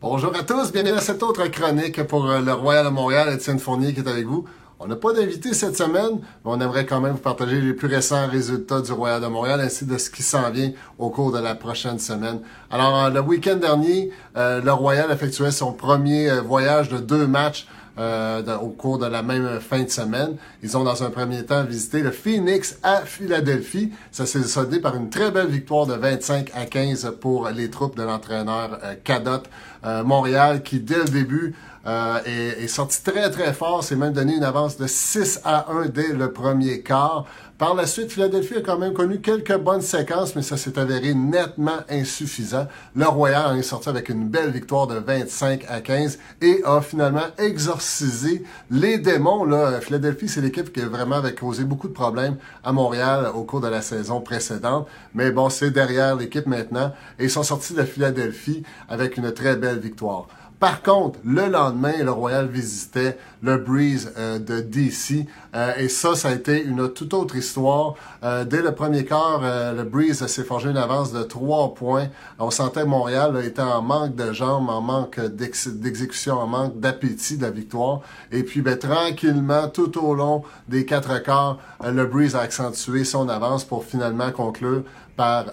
Bonjour à tous, bienvenue à cette autre chronique pour euh, le Royal de Montréal, Étienne Fournier qui est avec vous. On n'a pas d'invité cette semaine, mais on aimerait quand même vous partager les plus récents résultats du Royal de Montréal ainsi de ce qui s'en vient au cours de la prochaine semaine. Alors, euh, le week-end dernier, euh, le Royal effectuait son premier voyage de deux matchs euh, au cours de la même fin de semaine. Ils ont dans un premier temps visité le Phoenix à Philadelphie. Ça s'est soldé par une très belle victoire de 25 à 15 pour les troupes de l'entraîneur euh, Cadot. Euh, Montréal qui dès le début euh, est, sorti très très fort, s'est même donné une avance de 6 à 1 dès le premier quart. Par la suite, Philadelphie a quand même connu quelques bonnes séquences, mais ça s'est avéré nettement insuffisant. Le Royal est sorti avec une belle victoire de 25 à 15 et a finalement exorcisé les démons. Là. Philadelphie, c'est l'équipe qui vraiment causé beaucoup de problèmes à Montréal au cours de la saison précédente. Mais bon, c'est derrière l'équipe maintenant et ils sont sortis de Philadelphie avec une très belle victoire. Par contre, le lendemain, le Royal visitait le Breeze euh, de DC. Euh, et ça, ça a été une toute autre histoire. Euh, dès le premier quart, le Breeze s'est forgé une avance de trois points. On sentait Montréal était en manque de jambes, en manque d'exécution, en manque d'appétit de la victoire. Et puis, ben, tranquillement, tout au long des quatre quarts, le Breeze a accentué son avance pour finalement conclure par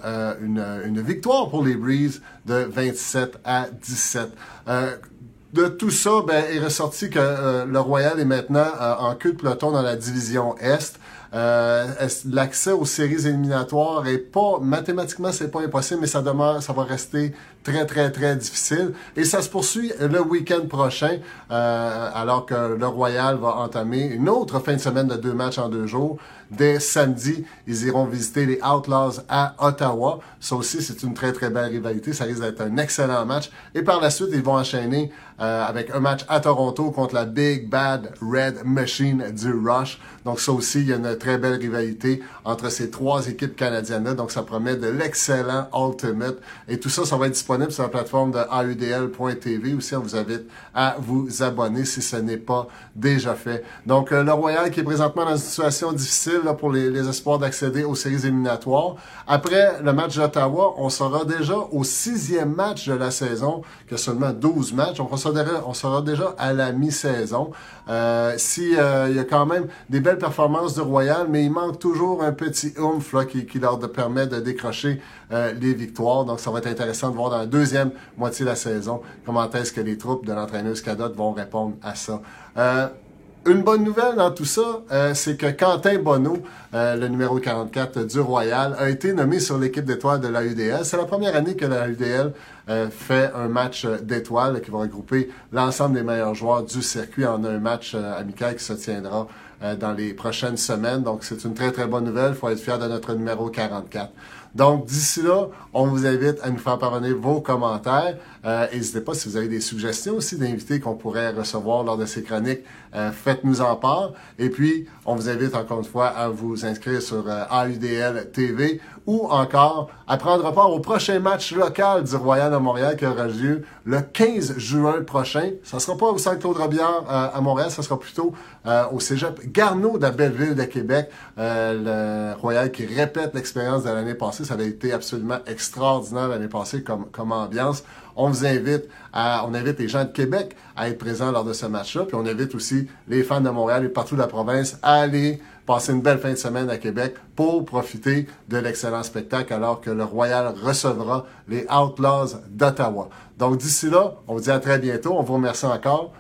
une, une, victoire pour les Breeze de 27 à 17 de tout ça, ben, est ressorti que euh, le Royal est maintenant euh, en queue de peloton dans la division Est. Euh, l'accès aux séries éliminatoires est pas mathématiquement c'est pas impossible, mais ça demeure, ça va rester très très très difficile. Et ça se poursuit le week-end prochain, alors que le Royal va entamer une autre fin de semaine de deux matchs en deux jours. Dès samedi, ils iront visiter les Outlaws à Ottawa. Ça aussi, c'est une très très belle rivalité. Ça risque d'être un excellent match. Et par la suite, ils vont enchaîner avec un match à Toronto contre la Big Bad Red Machine du Rush. Donc ça aussi, il y a une très belle rivalité entre ces trois équipes canadiennes-là. Donc ça promet de l'excellent Ultimate. Et tout ça, ça va être disponible sur la plateforme de AUDL.tv. Aussi, on vous invite à vous abonner si ce n'est pas déjà fait. Donc euh, le Royal qui est présentement dans une situation difficile là, pour les, espoirs d'accéder aux séries éliminatoires. Après le match d'Ottawa, on sera déjà au sixième match de la saison, que seulement 12 matchs. On sera déjà à la mi-saison. Euh, si euh, y a quand même des belles performances de Royal, mais il manque toujours un petit oomph qui, leur permet de décrocher euh, les victoires. Donc ça va être intéressant de voir dans la deuxième moitié de la saison comment est-ce que les troupes de l'entraîneuse Cadot vont répondre à ça. Euh, une bonne nouvelle dans tout ça, euh, c'est que Quentin Bonneau, euh, le numéro 44 du Royal, a été nommé sur l'équipe d'étoiles de la UDL. C'est la première année que la UDL euh, fait un match d'étoiles qui va regrouper l'ensemble des meilleurs joueurs du circuit en un match amical qui se tiendra dans les prochaines semaines. Donc, c'est une très, très bonne nouvelle. Il faut être fier de notre numéro 44. Donc, d'ici là, on vous invite à nous faire parvenir vos commentaires. Euh, n'hésitez pas si vous avez des suggestions aussi d'invités qu'on pourrait recevoir lors de ces chroniques. Euh, faites-nous en part. Et puis, on vous invite encore une fois à vous inscrire sur euh, AUDL TV ou encore à prendre part au prochain match local du Royal de Montréal qui aura lieu le 15 juin prochain. Ça sera pas au Centre Claude Robillard euh, à Montréal, ça sera plutôt euh, au Cégep Garneau de la Belleville de Québec. Euh, le Royal qui répète l'expérience de l'année passée. Ça avait été absolument extraordinaire l'année passée comme, comme ambiance. On vous invite à, on invite les gens de Québec à être présents lors de ce match-là. Puis on invite aussi les fans de Montréal et partout de la province à aller passer une belle fin de semaine à Québec pour profiter de l'excellent spectacle alors que le Royal recevra les Outlaws d'Ottawa. Donc d'ici là, on vous dit à très bientôt. On vous remercie encore.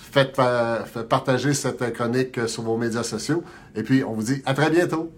Faites, euh, faites partager cette chronique sur vos médias sociaux. Et puis, on vous dit à très bientôt.